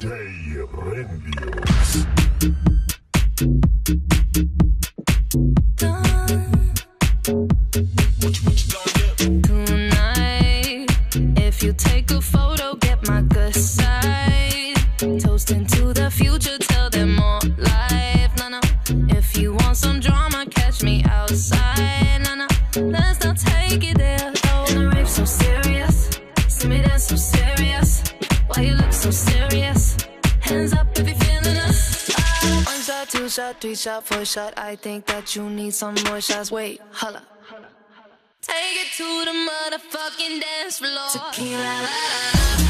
DJ R3ndiux. Three shot, four shot. I think that you need some more shots. Wait, holla. Take it to the motherfucking dance floor. Tequila,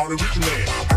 about it, you the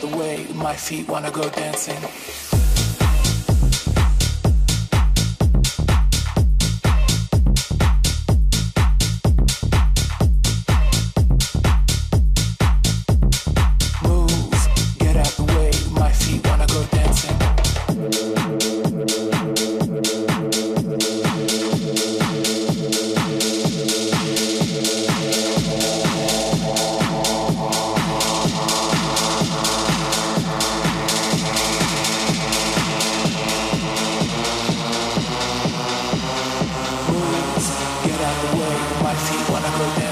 the way my feet wanna go dancing. out of the way. My feet wanna go down.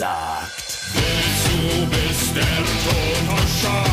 sagt. Wozu bist der Tod erschaffen?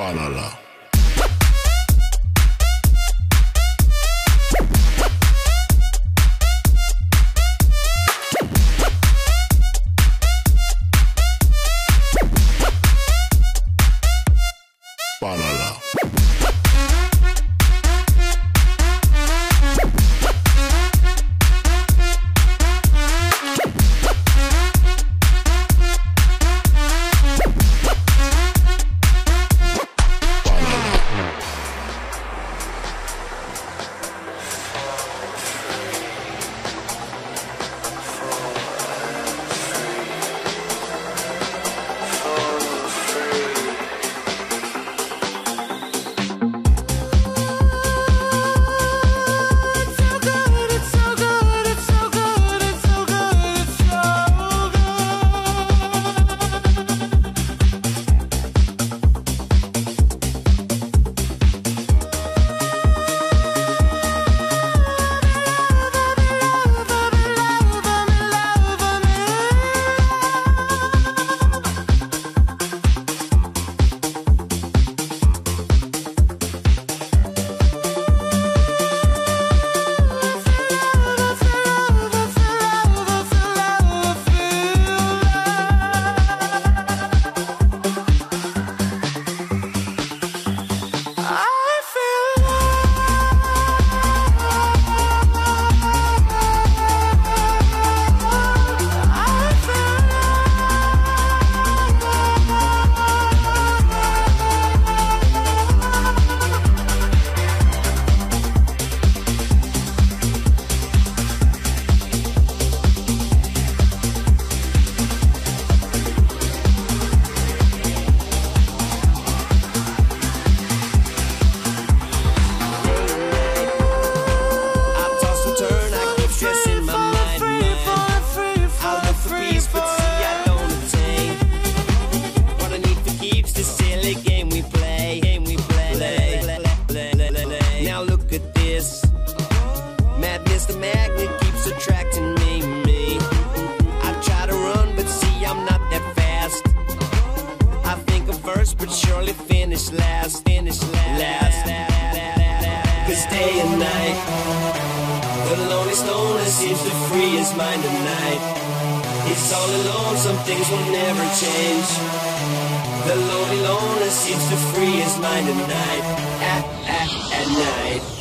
Balala. Stoner seems to free his mind at night. He's all alone, some things will never change. The lonely loner seems to free his mind at night. At, at, at night.